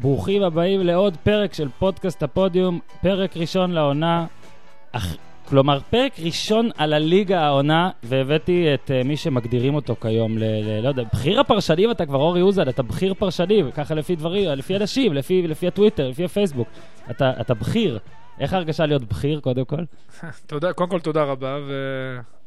ברוכים הבאים לעוד פרק של פודקאסט הפודיום, פרק ראשון לעונה. אח... כלומר, פרק ראשון על הליגה העונה, והבאתי את uh, מי שמגדירים אותו כיום, ל... ל... לא יודע, בכיר הפרשנים אתה כבר, אורי אוזן, אתה בכיר פרשנים, ככה לפי דברים, לפי אנשים, לפי, לפי הטוויטר, לפי הפייסבוק. אתה, אתה בכיר. איך ההרגשה להיות בכיר, קודם כל? תודה, קודם כל תודה רבה, ו...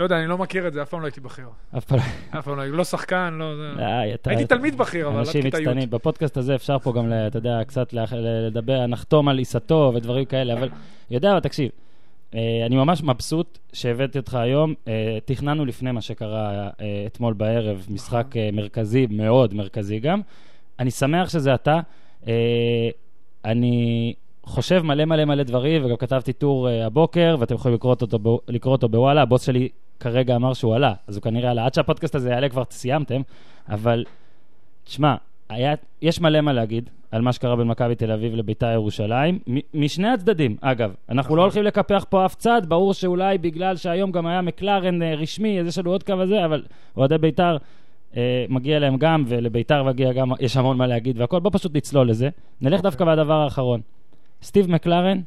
לא יודע, אני לא מכיר את זה, אף פעם לא הייתי בכיר. אף פעם אף פעם לא הייתי, לא שחקן, לא... זה- אה, הייתי תלמיד בכיר, אבל עד אנשים כיתה י'. מצטיינים. בפודקאסט הזה אפשר פה גם, אתה יודע, קצת לדבר, נחתום על עיסתו ודברים כאלה, אבל יודע, אבל תקשיב, אה, אני ממש מבסוט שהבאתי אותך היום. אה, תכננו לפני מה שקרה אתמול בערב, משחק מרכזי, מאוד מרכזי גם. אני שמח שזה אתה. אני חושב מלא מלא מלא דברים, וגם כתבתי טור אה, הבוקר, ואתם יכולים לקרוא אותו, לקרוא אותו בוואלה. הבוס שלי כרגע אמר שהוא עלה, אז הוא כנראה עלה. עד שהפודקאסט הזה יעלה כבר סיימתם, אבל תשמע, היה, יש מלא מה להגיד על מה שקרה בין מכבי תל אביב לביתר ירושלים, מ- משני הצדדים. אגב, אנחנו נכון. לא הולכים לקפח פה אף צד, ברור שאולי בגלל שהיום גם היה מקלרן אה, רשמי, אז יש לנו עוד קו הזה, אבל אוהדי ביתר, אה, מגיע להם גם, ולביתר מגיע גם, יש המון מה להגיד והכל. בוא פשוט נצלול לזה. נלך אוקיי. דווקא בדבר האחרון. סטיב מקלרן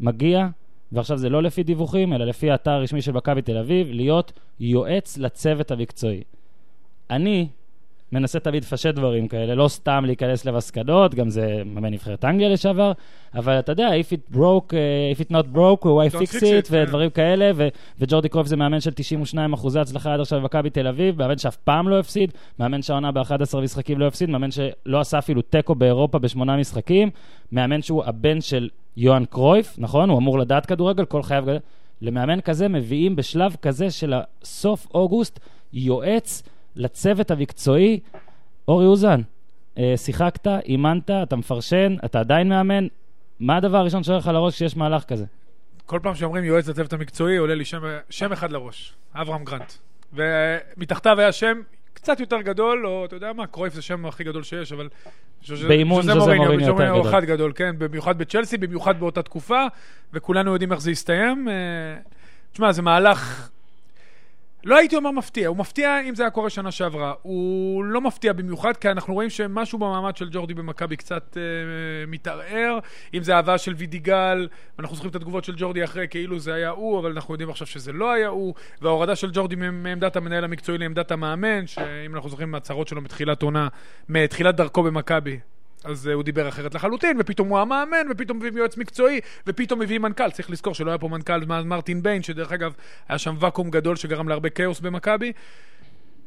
מגיע, ועכשיו זה לא לפי דיווחים, אלא לפי האתר הרשמי של מכבי תל אביב, להיות יועץ לצוות המקצועי. אני מנסה תמיד לפשט דברים כאלה, לא סתם להיכנס למסקנות, גם זה מאמן נבחרת אנגליה לשעבר, אבל אתה יודע, if it broke, uh, if it not broke, why fix it, it, ודברים כאלה, ו- וג'ורדי קרוף זה מאמן של 92 אחוזי הצלחה עד עכשיו במכבי תל אביב, מאמן שאף פעם לא הפסיד, מאמן שהעונה ב-11 משחקים לא הפסיד, מאמן שלא עשה אפילו תיקו באירופה בשמונה משחקים, מאמן שהוא הבן של יוהאן קרויף, נכון? הוא אמור לדעת כדורגל, כל חייו... למאמן כזה מביאים בשלב כזה של סוף אוגוסט יועץ לצוות המקצועי. אורי אוזן, אה, שיחקת, אימנת, אתה מפרשן, אתה עדיין מאמן. מה הדבר הראשון שעולה לך לראש כשיש מהלך כזה? כל פעם שאומרים יועץ לצוות המקצועי, עולה לי שם, שם אחד לראש, אברהם גרנט. ומתחתיו היה שם קצת יותר גדול, או אתה יודע מה, קרויף זה השם הכי גדול שיש, אבל... באימון ז'וזה מוריניו יותר גדול. אחד גדול, כן, במיוחד בצ'לסי, במיוחד באותה תקופה, וכולנו יודעים איך זה יסתיים. אה, תשמע, זה מהלך... לא הייתי אומר מפתיע, הוא מפתיע אם זה היה קורה שנה שעברה. הוא לא מפתיע במיוחד, כי אנחנו רואים שמשהו במעמד של ג'ורדי במכבי קצת אה, מתערער. אם זה אהבה של וידיגל, אנחנו זוכרים את התגובות של ג'ורדי אחרי כאילו זה היה הוא, אבל אנחנו יודעים עכשיו שזה לא היה הוא. וההורדה של ג'ורדי מעמדת המנהל המקצועי לעמדת המאמן, שאם אנחנו זוכרים מהצהרות שלו מתחילת עונה, מתחילת דרכו במכבי. אז uh, הוא דיבר אחרת לחלוטין, ופתאום הוא המאמן, ופתאום מביאים יועץ מקצועי, ופתאום מביאים מנכ"ל. צריך לזכור שלא היה פה מנכ"ל מרטין ביין, שדרך אגב, היה שם ואקום גדול שגרם להרבה כאוס במכבי.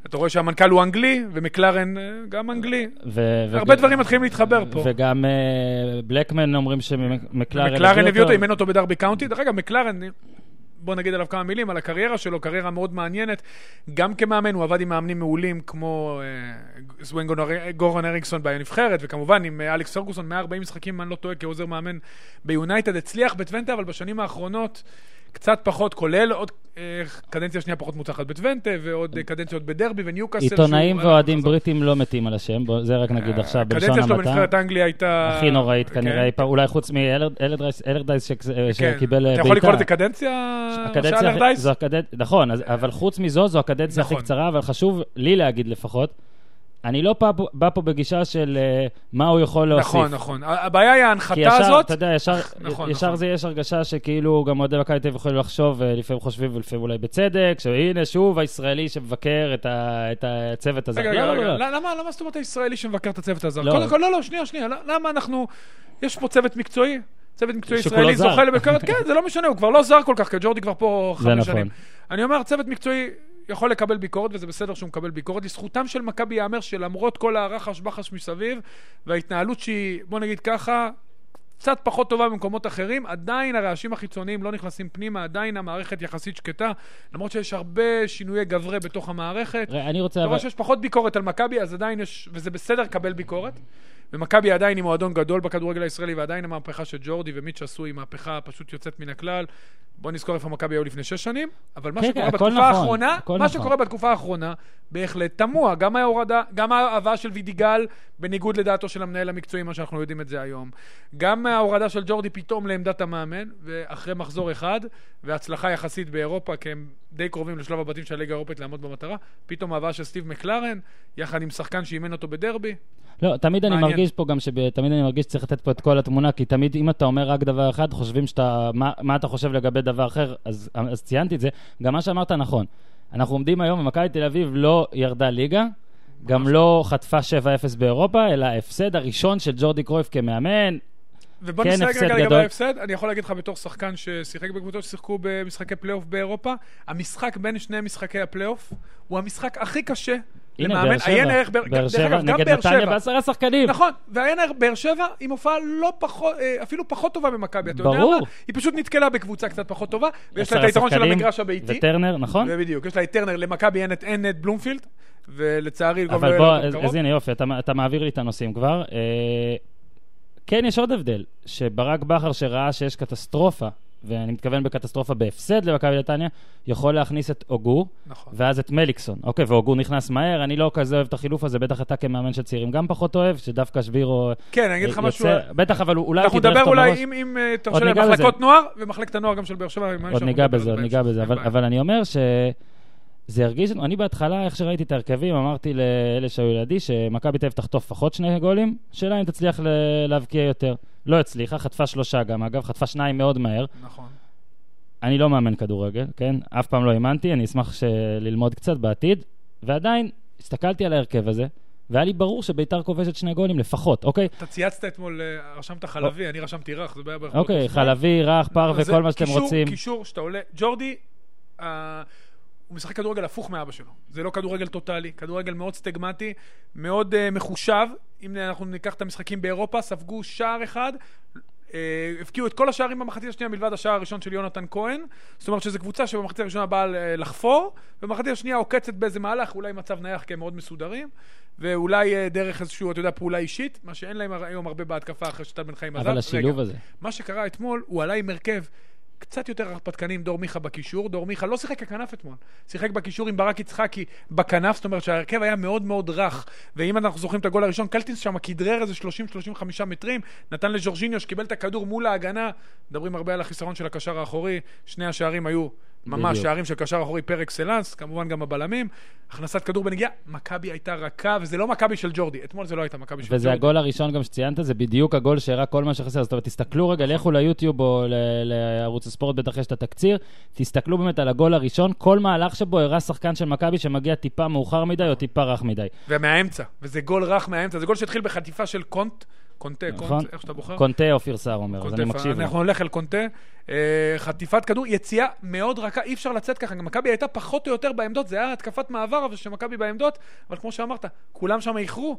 אתה רואה שהמנכ"ל הוא אנגלי, ומקלרן uh, גם אנגלי. ו- הרבה וג- דברים מתחילים להתחבר פה. וגם אה, בלקמן אומרים שמקלרן מקלרן הביא אותו, אימן אותו בדרבי קאונטי. דרך אגב, מקלרן, בוא נגיד עליו כמה מילים, על הקריירה שלו, קריירה מאוד מעניינת. גם כמאמן, הוא עבד עם מאמנים מעולים כמו אה, סווין גורן אריקסון בנבחרת, וכמובן עם אה, אלכס פרגוסון, 140 משחקים, אם אני לא טועה, כעוזר מאמן ביונייטד. הצליח בטוונטה, אבל בשנים האחרונות קצת פחות, כולל עוד אה, קדנציה שנייה פחות מוצלחת בטוונטה, ועוד אה, קדנציות בדרבי וניוקאסל. עיתונאים ואוהדים. בריטים לא מתים על השם, זה רק נגיד עכשיו בלשון הקדנציה שלו המעטה. בנבחרת אנגליה הייתה... הכי נוראית כן. כנראה, אולי חוץ מאלרדייס כן. שקיבל אה, אתה יכול לקרוא לזה קדנציה? של אלרדייס? נכון, אבל חוץ מזו, זו הקדנציה הכי נכון. קצרה, אבל חשוב לי להגיד לפחות, אני לא בא, בא פה בגישה של אה, מה הוא יכול להוסיף. נכון, נכון. הבעיה היא ההנחתה ישר, הזאת. אתה יודע, ישר, נכון, ישר נכון. זה יש הרגשה שכאילו גם אוהדי מכבי תל אביב יכולים לחשוב, אה, לפעמים חושבים ולפעמים אולי בצדק, שהנה שוב הישראלי שמבקר את, ה, את הצוות הזה. רגע, לא, רגע, לא, רגע. לא. למה למה זאת אומרת הישראלי שמבקר את הצוות הזר? לא. קודם כל, לא, לא, שנייה, שנייה. למה אנחנו... יש פה צוות מקצועי? צוות מקצועי ישראלי. זוכה לביקורת? כן, זה לא משנה, הוא כבר לא זר כל כך, כי ג'ורדי כבר פה חמש נכון. שנים. אני אומר, צוות מקצועי יכול לקבל ביקורת, וזה בסדר שהוא מקבל ביקורת. לזכותם של מכבי ייאמר שלמרות כל הרחש בחש מסביב, וההתנהלות שהיא, בוא נגיד ככה, קצת פחות טובה במקומות אחרים, עדיין הרעשים החיצוניים לא נכנסים פנימה, עדיין המערכת יחסית שקטה, למרות שיש הרבה שינויי גברי בתוך המערכת. אני רוצה... אבל- שיש פחות ביקורת על מכבי, אז עדיין יש, וזה בסדר לקבל ביקורת. ומכבי עדיין היא מועדון גדול בכדורגל הישראלי, ועדיין המהפכה שג'ורדי ומיץ' עשו היא מהפכה פשוט יוצאת מן הכלל. בוא נזכור איפה מכבי היו לפני שש שנים, אבל מה כן, שקורה כן, בתקופה נכון, האחרונה, מה נכון. שקורה בתקופה האחרונה, בהחלט תמוה. גם ההורדה, גם ההבאה של וידיגל, בניגוד לדעתו של המנהל המקצועי, מה שאנחנו יודעים את זה היום. גם ההורדה של ג'ורדי פתאום לעמדת המאמן, ואחרי מחזור אחד, והצלחה יחסית באירופה, כי הם די קרובים לשלב הבתים של הליגה האירופית לעמוד במטרה, פתאום ההבאה של סטיב מקלרן, יחד עם שחקן שאימן אותו בדרבי. לא, תמיד אני מעניין. מרגיש פה גם שתמיד אני מרגיש שצריך לתת פה את כל התמונה, כי תמיד אם אתה אומר רק דבר אחד, חושבים שאתה, מה, מה אתה חושב לגבי דבר אחר, אז, אז ציינתי את זה. גם מה שאמרת נכון. אנחנו עומדים היום, ומכבי תל אביב לא ירדה ליגה, גם לא חטפה 7-0 באירופה, אלא ההפסד הראשון של ג'ורדי קרויף כמאמן. ובוא כן, נסתכל הפסד רגע לגבי. ההפסד. אני יכול להגיד לך בתור שחקן ששיחק בקבוצות ששיחקו במשחקי פלייאוף באירופה, המשחק בין שני משחקי הפלייאוף הוא המשחק הכי קשה הנה, למאמן. באר עיין שבע, ערך באר שבע נגד נתניה. בעשרה שחקנים. נכון, ועיין ערך באר שבע עם הופעה לא פחות, אה, אפילו פחות טובה ממכבי, אתה יודע. מה? היא פשוט נתקלה בקבוצה קצת פחות טובה, ויש לה את היתרון של המגרש הביתי. וטרנר, נכון? ובדיוק, יש לה את טרנר, למכבי אין את- בלומפילד, ולצערי לא אבל בוא, אז, הנה יופי, אתה, אתה מעביר לי את הנושאים כבר. אה, כן, יש עוד הבדל, שברק בכר שראה שיש קטסטרופה, ואני מתכוון בקטסטרופה בהפסד למכבי נתניה, יכול להכניס את אוגו, נכון. ואז את מליקסון. אוקיי, ואוגו נכנס מהר, אני לא כזה אוהב את החילוף הזה, בטח אתה כמאמן של צעירים גם פחות אוהב, שדווקא שבירו... כן, אני אגיד לך יוצא- משהו. בטח, אבל אולי אנחנו נדבר אולי, מראש. אם- אה, תרשה לי, מחלקות. נוער, ומחלקת הנוער גם של באר שבע. עוד ניגע בזה, עוד ניגע בזה, אבל אני אומר ש... זה הרגיש לנו, אני בהתחלה, איך שראיתי את ההרכבים, אמרתי לאלה שהיו לידי, שמכבי תל אביב תחטוף לפחות שני גולים, שאלה אם תצליח להבקיע יותר. לא הצליחה, חטפה שלושה גם, אגב, חטפה שניים מאוד מהר. נכון. אני לא מאמן כדורגל, כן? אף פעם לא האמנתי, אני אשמח ללמוד קצת בעתיד, ועדיין, הסתכלתי על ההרכב הזה, והיה לי ברור שביתר כובשת שני גולים לפחות, אוקיי? אתה צייצת אתמול, אה, רשמת חלבי, אני רשמתי רך, זה בעיה בערך. אוקיי. חלבי, רך, פר וכל מה שאתם קישור- רוצים. קישור שאתה עולה, ג'ורדי, הוא משחק כדורגל הפוך מאבא שלו. זה לא כדורגל טוטאלי, כדורגל מאוד סטגמטי, מאוד אה, מחושב. אם אנחנו ניקח את המשחקים באירופה, ספגו שער אחד. אה, הבקיעו את כל השערים במחצית השנייה מלבד השער הראשון של יונתן כהן. זאת אומרת שזו קבוצה שבמחצית הראשונה באה ל- לחפור, ובמחצית השנייה עוקצת באיזה מהלך, אולי מצב נייח כי הם מאוד מסודרים, ואולי אה, דרך איזושהי, אתה יודע, פעולה אישית, מה שאין להם היום הרבה בהתקפה אחרי שטל בן חיים עזב. אבל השילוב רגע, הזה. מה שקרה אתמול, הוא עלה עם הרכב קצת יותר הרפתקני עם דור מיכה בקישור. דור מיכה לא שיחק ככנף אתמול, שיחק בקישור עם ברק יצחקי בכנף, זאת אומרת שההרכב היה מאוד מאוד רך. ואם אנחנו זוכרים את הגול הראשון, קלטינס שם כדרר איזה 30-35 מטרים, נתן לג'ורג'יניו שקיבל את הכדור מול ההגנה. מדברים הרבה על החיסרון של הקשר האחורי, שני השערים היו ממש בדיוק. שערים של קשר אחורי פר אקסלנס, כמובן גם הבלמים. הכנסת כדור בנגיעה, מכבי הייתה רכה, וזה לא מכבי של ג'ורדי. אתמול זה לא הייתה מכבי של ג'ורדי. וזה הגול הראשון גם שציינת, זה בדיוק הגול שהראה כל מה שחסר. זאת אומרת, תסתכלו רגע, לכו ליוטיוב או ל- לערוץ הספורט, בטח יש את התקציר, תסתכלו באמת על הגול הראשון, כל מהלך שבו הראה שחקן של מכבי שמגיע טיפה מאוחר מדי או טיפה רך מדי. ומהאמצע, וזה גול רך מהאמצע, זה גול שהתחיל בחטיפה של קונט, קונטה, נכון. קונט, איך שאתה בוחר. קונטה אופיר סער אומר, אז קונטה, אני מקשיב. אנחנו נלך אל קונטה. אה, חטיפת כדור, יציאה מאוד רכה, אי אפשר לצאת ככה. מכבי הייתה פחות או יותר בעמדות, זה היה התקפת מעבר, אבל שמכבי בעמדות, אבל כמו שאמרת, כולם שם איחרו,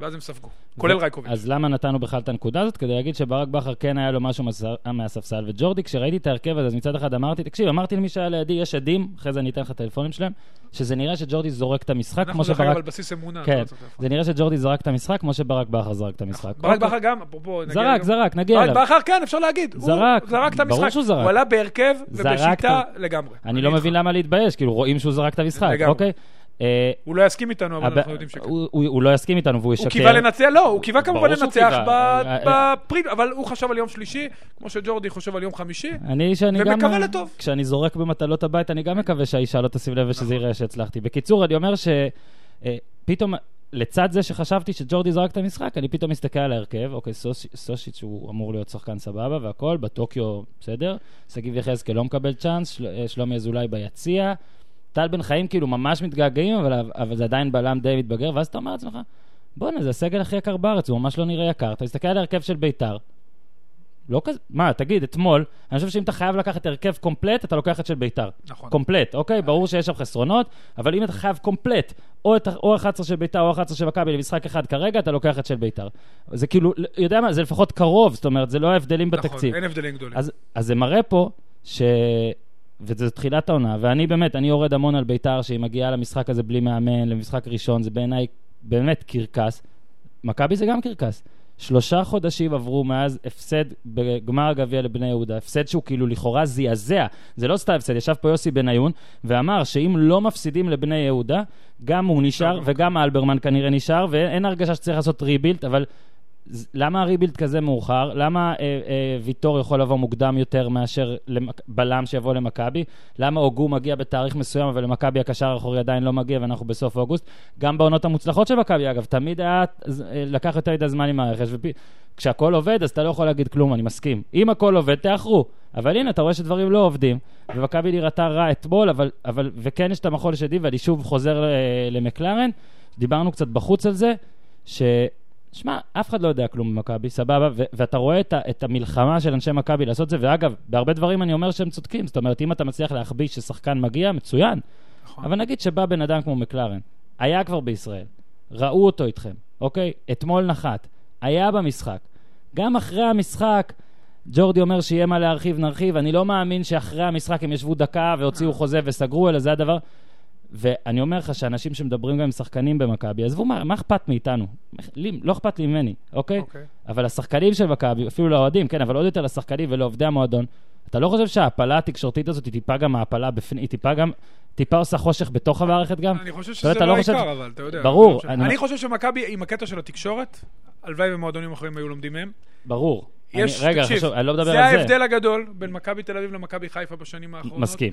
ואז הם ספגו, כולל רייקוביץ'. אז למה נתנו בכלל את הנקודה הזאת? כדי להגיד שברק בכר כן היה לו משהו מהס- מהספסל. וג'ורדי, כשראיתי את ההרכב הזה, אז מצד אחד אמרתי, תקשיב, אמרתי למי שהיה לידי, יש עדים, אחרי זה אני אתן לך את הטלפונים שלהם, שזה נראה שג'ורדי זורק את המשחק, כמו אנחנו דרך שברק... על בסיס אמונה. כן, לא. זה נראה שג'ורדי זרק את המשחק, כמו שברק בכר זרק את המשחק. ברק אוקיי. בכר גם, אפרופו, זרק, זרק, נגיע ברק אליו. בכר, כן, אפשר להגיד. זרק, זרק את המשחק. הוא עלה בהרכב ובשיטה לגמרי. אני לא. מבין למה להתבייש, כאילו רואים שהוא זרק את המשחק. אוקיי? אה, הוא לא יסכים איתנו, אבל אנחנו יודעים שכן. הוא- לא יסכים איתנו והוא ישקר. הוא קיווה לנצח, לא, הוא קיווה כמובן לנצח. אה, אה, בפריד, אבל הוא חשב על יום שלישי, כמו שג'ורדי חושב על יום חמישי. ומקווה לטוב. כשאני זורק במטלות הבית, אני גם מקווה שהאישה לא תשים לב ושזה נכון. יראה שהצלחתי. בקיצור, אני אומר שפתאום, לצד זה שחשבתי שג'ורדי זרק את המשחק, אני פתאום מסתכל על ההרכב, אוקיי, סוש- סושיץ' הוא אמור להיות שחקן סבבה והכל, בטוקיו בסדר, שגיב יחזקאל לא מקבל צ'אנס, של, שלומי אזולאי ביציע, טל בן חיים כאילו ממש מתגעגעים, אבל, אבל זה עדיין בלם די מתבגר, ואז אתה אומר לעצמך, בואנה, זה הסגל הכי יקר בארץ, הוא ממש לא נראה יקר. אתה מסתכל על ההרכב של ביתר, לא כזה, מה, תגיד, אתמול, אני חושב שאם אתה חייב לקחת הרכב קומפלט, אתה לוקח את של ביתר. נכון. קומפלט, אוקיי? ברור שיש שם חסרונות, אבל אם אתה חייב קומפלט, או, את, או 11 של ביתר או 11 של מכבי למשחק אחד כרגע, אתה לוקח את של ביתר. זה כאילו, יודע מה, זה לפחות קרוב, זאת אומרת, זה לא ההבדלים בתקציב. נכון, אין הבדלים גדולים. אז, אז זה מראה פה ש... וזו תחילת העונה, ואני באמת, אני יורד המון על ביתר, שהיא מגיעה למשחק הזה בלי מאמן, למשחק ראשון, זה בעיניי באמת קרקס. מכבי זה גם קרקס. שלושה חודשים עברו מאז הפסד בגמר הגביע לבני יהודה, הפסד שהוא כאילו לכאורה זעזע, זה לא סתם הפסד, ישב פה יוסי בניון ואמר שאם לא מפסידים לבני יהודה, גם הוא נשאר וגם אלברמן כנראה נשאר, ואין הרגשה שצריך לעשות ריבילט, אבל למה הריבילד כזה מאוחר? למה אה, אה, ויטור יכול לבוא מוקדם יותר מאשר למק... בלם שיבוא למכבי? למה אוגו מגיע בתאריך מסוים, אבל למכבי הקשר האחורי עדיין לא מגיע ואנחנו בסוף אוגוסט? גם בעונות המוצלחות של מכבי, אגב, תמיד היה, אה, לקח יותר מדי זמן עם הרכש, וכשהכול עובד, אז אתה לא יכול להגיד כלום, אני מסכים. אם הכל עובד, תאחרו. אבל הנה, אתה רואה שדברים לא עובדים, ומכבי נראתה רע אתמול, אבל, אבל, וכן יש את המחול שדי, ואני שוב חוזר למקלרן. דיברנו קצת בחוץ על זה, ש... שמע, אף אחד לא יודע כלום במכבי, סבבה, ו- ואתה רואה את, ה- את המלחמה של אנשי מכבי לעשות את זה, ואגב, בהרבה דברים אני אומר שהם צודקים, זאת אומרת, אם אתה מצליח להחביא ששחקן מגיע, מצוין. נכון. אבל נגיד שבא בן אדם כמו מקלרן, היה כבר בישראל, ראו אותו איתכם, אוקיי? אתמול נחת, היה במשחק. גם אחרי המשחק, ג'ורדי אומר שיהיה מה להרחיב, נרחיב. אני לא מאמין שאחרי המשחק הם ישבו דקה והוציאו חוזה וסגרו, אלא זה הדבר. ואני אומר לך שאנשים שמדברים גם עם שחקנים במכבי, עזבו, מה, מה אכפת מאיתנו? לי, לא אכפת לי ממני, אוקיי? אוקיי. אבל השחקנים של מכבי, אפילו לאוהדים, כן, אבל עוד יותר לשחקנים ולעובדי המועדון, אתה לא חושב שההעפלה התקשורתית הזאת היא טיפה גם העפלה בפנים, היא טיפה גם, טיפה עושה חושך בתוך המערכת גם? אני חושב שזה לא, לא העיקר. אבל אתה יודע. ברור. אני, חושב שמכבי, עם הקטע של התקשורת, הלוואי ומועדונים אחרים היו לומדים מהם. ברור. יש, רגע, תקשיב, חשוב, אני לא מדבר על זה. זה ההבדל הגדול בין מכבי תל אביב למכבי חיפה בשנים האחרונות. מסכים.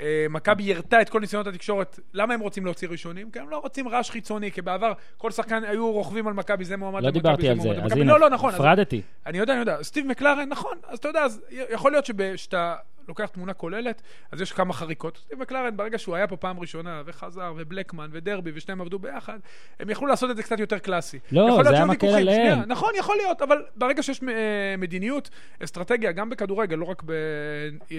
אה, מכבי ירתה את כל ניסיונות התקשורת. למה הם רוצים להוציא ראשונים? כי הם לא רוצים רעש חיצוני, כי בעבר כל שחקן היו רוכבים על מכבי, זה מועמד לא. לא דיברתי על זה, אז הנה, לא, לא, נכון. הפרדתי. אני יודע, אני יודע. סטיב מקלרן, נכון, אז אתה יודע, אז יכול להיות שאתה לוקח תמונה כוללת, אז יש כמה חריקות. סטיב מקלרן, ברגע שהוא היה פה פעם ראשונה, וחזר, ובלקמן, ודרבי, ושניהם עבדו ביחד, הם יכלו לעשות את זה קצת יותר קלאסי. לא, זה היה מקל עליהם. נכון, יכול להיות, אבל ברגע שיש אה, מדיניות, אסטרטגיה, גם בכדורגל, לא רק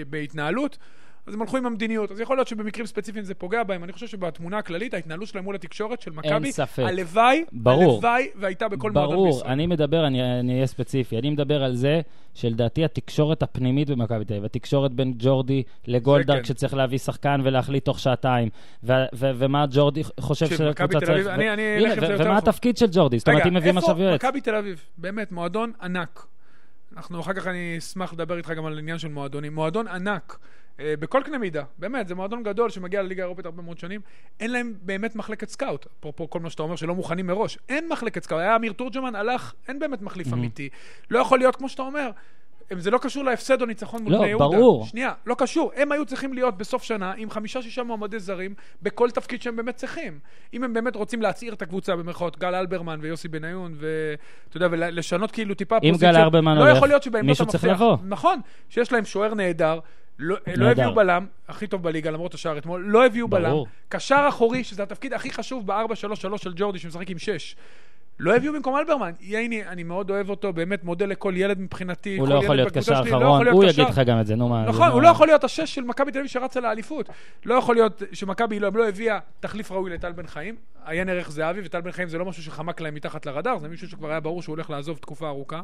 בהתנהלות, אז הם הלכו עם המדיניות. אז יכול להיות שבמקרים ספציפיים זה פוגע בהם. אני חושב שבתמונה הכללית, ההתנהלות שלהם מול התקשורת של מכבי, הלוואי, הלוואי והייתה בכל מועדון בישראל. ברור, אני מדבר, אני אהיה ספציפי, אני מדבר על זה שלדעתי התקשורת הפנימית במכבי תל אביב, התקשורת בין ג'ורדי לגולדארק, כן. שצריך להביא שחקן ולהחליט תוך שעתיים, ומה ג'ורדי חושב שקבוצה צריך... אני זה יותר ומה התפקיד של ג'ורדי? זאת אומרת, אם מביאים עכשיו יועץ. מכבי תל אביב, באמת, מועדון ענק. אנחנו, אחר כך אני אשמח לדבר איתך גם על עניין של מועדונים. מועדון ענק. אה, בכל קנה מידה, באמת, זה מועדון גדול שמגיע לליגה האירופית הרבה מאוד שנים, אין להם באמת מחלקת סקאוט. אפרופו כל מה שאתה אומר שלא מוכנים מראש, אין מחלקת סקאוט. היה אמיר תורג'מן, הלך, אין באמת מחליף mm-hmm. אמיתי. לא יכול להיות כמו שאתה אומר. זה לא קשור להפסד או ניצחון מול לא, בני יהודה. לא, ברור. שנייה, לא קשור. הם היו צריכים להיות בסוף שנה עם חמישה-שישה מועמדי זרים בכל תפקיד שהם באמת צריכים. אם הם באמת רוצים להצעיר את הקבוצה, במרכאות, גל אלברמן ויוסי בניון, ואתה יודע, ולשנות כאילו טיפה פוזיציה. אם גל אלברמן לא הולך, מישהו צריך לבוא. נכון, שיש להם שוער נהדר, לא, לא הביאו בלם, הכי טוב בליגה, למרות השער אתמול, לא הביאו בלם. קשר אחורי, שזה התפקיד הכי חשוב ב-4-3-3 של ג'ורדי, שמשחק עם 6. לא הביאו במקום אלברמן. ייני, אני מאוד אוהב אותו, באמת מודה לכל ילד מבחינתי. הוא לא יכול להיות קשר אחרון, הוא יגיד לך גם את זה, נו מה. נכון, הוא לא יכול להיות השש של מכבי תל אביב שרצה לאליפות. לא יכול להיות שמכבי לא, לא הביאה תחליף ראוי לטל בן חיים. עיין ערך זהבי, וטל בן חיים זה לא משהו שחמק להם מתחת לרדאר, זה מישהו שכבר היה ברור שהוא הולך לעזוב תקופה ארוכה.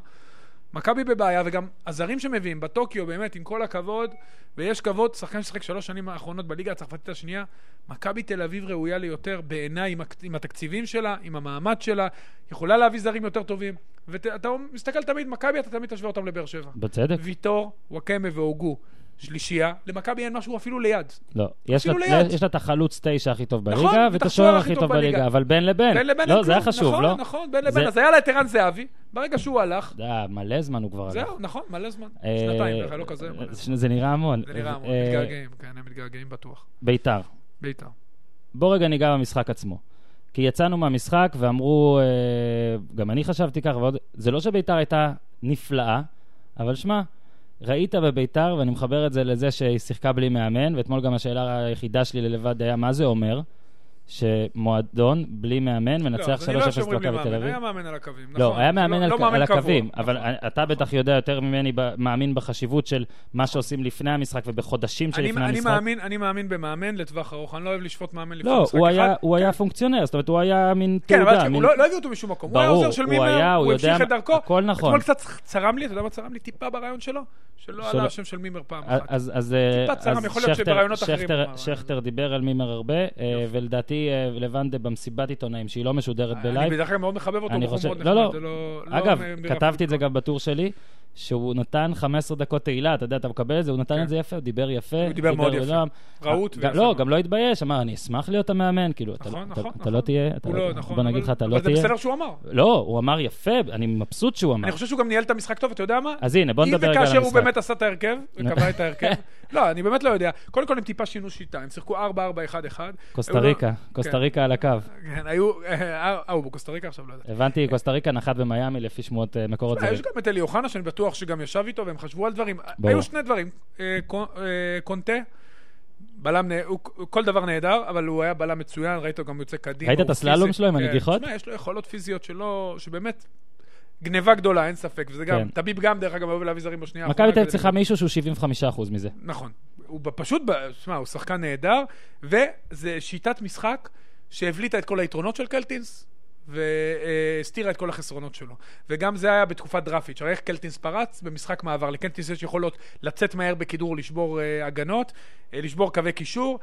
מכבי בבעיה, וגם הזרים שמביאים בטוקיו, באמת, עם כל הכבוד, ויש כבוד, שחקן ששחק שלוש שנים האחרונות בליגה הצרפתית השנייה, מכבי תל אביב ראויה ליותר בעיניי עם, עם התקציבים שלה, עם המעמד שלה, יכולה להביא זרים יותר טובים. ואתה מסתכל תמיד, מכבי, אתה תמיד תשווה אותם לבאר שבע. בצדק. ויטור, וואקמה והוגו. שלישייה, למכבי אין משהו אפילו ליד. לא, יש לה, ליד. יש לה את החלוץ תשע הכי טוב בליגה, נכון, ואת השוער הכי טוב בליגה, בליגה, אבל בין לבין. בין לבין לא, זה היה חשוב, נכון, לא? נכון, נכון, בין לבין. זה... אז היה לה את ערן זהבי, ברגע שהוא הלך... זה היה מלא זמן הוא כבר הלך. זהו, נכון, מלא זמן. אה, שנתיים, לא כזה. זה נראה המון. זה נראה המון, אה, מתגעגעים, כן, הם מתגעגעים בטוח. ביתר. ביתר. בוא רגע ניגע במשחק עצמו. כי יצאנו מהמשחק ואמרו, אה, גם אני חשבתי ככה, זה לא שביתר הייתה נפלאה, אבל שמע, ראית בביתר, ואני מחבר את זה לזה שהיא שיחקה בלי מאמן, ואתמול גם השאלה היחידה שלי ללבד היה מה זה אומר. שמועדון בלי מאמן מנצח 3-0 לא, במכבי תל אביב. היה מאמן על הקווים, לא, נכון. לא, היה מאמן לא, על, הקווים, אבל אתה בטח יודע יותר ממני, מאמין בחשיבות של מה שעושים לפני המשחק ובחודשים שלפני המשחק. אני מאמין במאמן לטווח ארוך, אני לא אוהב לשפוט מאמן לפני משחק אחד. לא, הוא היה פונקציונר, זאת אומרת, הוא היה מין תעודה. כן, אבל לא הביאו אותו משום מקום. הוא היה עוזר של מימר, הוא המשיך את דרכו. הכל נכון. אתמול קצת צרם לי, אתה יודע מה צרם לי? טיפה ברעיון שלו, שלא עלה השם של מימר פעם אחת. אז שכטר דיבר על מימר הרבה, ולדעתי אה, לבנדה במסיבת עיתונאים, שהיא לא משודרת אני בלייב. בדרך כלל מאוד מחבב אותו, אני חושב- מאוד לא, נחמד, לא. לא... לא אגב, כתבתי את זה. גם בטור שלי, שהוא נתן 15 דקות תהילה, אתה יודע, אתה מקבל את זה, הוא נתן כן. את זה יפה, הוא דיבר יפה. הוא דיבר מאוד יפה. רהוט לא, מאוד. גם לא התבייש, אמר, אני אשמח להיות המאמן, כאילו, אתה- נכון, אתה- נכון, אתה לא נכון. תהיה, אתה הוא לא- לא, נכון. בוא נגיד לך, אתה לא אבל זה תהיה. בסדר שהוא אמר. לא, הוא אמר יפה, אני מבסוט שהוא אמר. אני חושב שהוא גם ניהל את המשחק טוב, אתה יודע מה? אז הנה, בוא נדבר רגע על אם וכאשר הוא המשחק. באמת עשה את ההרכב, וקבע את ההרכב, לא, אני באמת לא יודע. קודם כל הם טיפה שינו שיטה, הם שיחקו 4-4-1-1. קוסטה ריקה, קוסטה ריקה על הקו. כן, היו... אה, אה, הוא בקוסטה ריקה עכשיו, לא יודע. הבנתי, קוסטה ריקה נחת במיאמי לפי שמועות אה, מקורות זרים. יש גם את אלי אוחנה, שאני בטוח שגם ישב איתו, והם חשבו על דברים. ברור. היו שני דברים. אה, אה, קונטה, בלם, הוא כל דבר נהדר, אבל הוא היה בלם מצוין, ראית אותו גם יוצא קדימה. ראית את הסללום. שלו עם כן. הנגיחות? תשמע, יש לו יכולות פיזיות שלו, שבאמת... גניבה גדולה, אין ספק, וזה גם, כן. טביב גם, דרך אגב, אוהב להביא זרים בשנייה מכבי תל צריכה מישהו שהוא 75% מזה. נכון. הוא פשוט, תשמע, הוא שחקן נהדר, וזה שיטת משחק שהבליטה את כל היתרונות של קלטינס, והסתירה את כל החסרונות שלו. וגם זה היה בתקופת דרפיץ', הרי איך קלטינס פרץ? במשחק מעבר. לקלטינס יש יכולות לצאת מהר בכדרור, לשבור אה, הגנות, אה, לשבור קווי קישור.